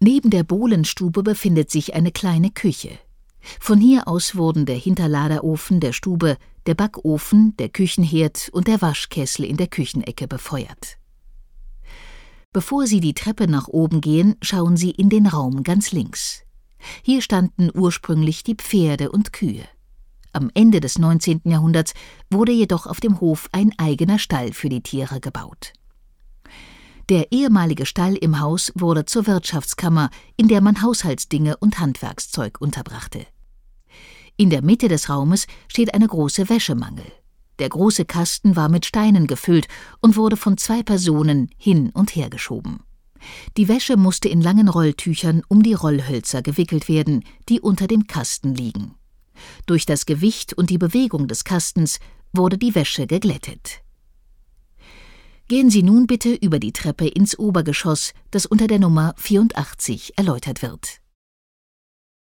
Neben der Bohlenstube befindet sich eine kleine Küche. Von hier aus wurden der Hinterladerofen der Stube, der Backofen, der Küchenherd und der Waschkessel in der Küchenecke befeuert. Bevor Sie die Treppe nach oben gehen, schauen Sie in den Raum ganz links. Hier standen ursprünglich die Pferde und Kühe. Am Ende des 19. Jahrhunderts wurde jedoch auf dem Hof ein eigener Stall für die Tiere gebaut. Der ehemalige Stall im Haus wurde zur Wirtschaftskammer, in der man Haushaltsdinge und Handwerkszeug unterbrachte. In der Mitte des Raumes steht eine große Wäschemangel. Der große Kasten war mit Steinen gefüllt und wurde von zwei Personen hin und her geschoben. Die Wäsche musste in langen Rolltüchern um die Rollhölzer gewickelt werden, die unter dem Kasten liegen. Durch das Gewicht und die Bewegung des Kastens wurde die Wäsche geglättet. Gehen Sie nun bitte über die Treppe ins Obergeschoss, das unter der Nummer 84 erläutert wird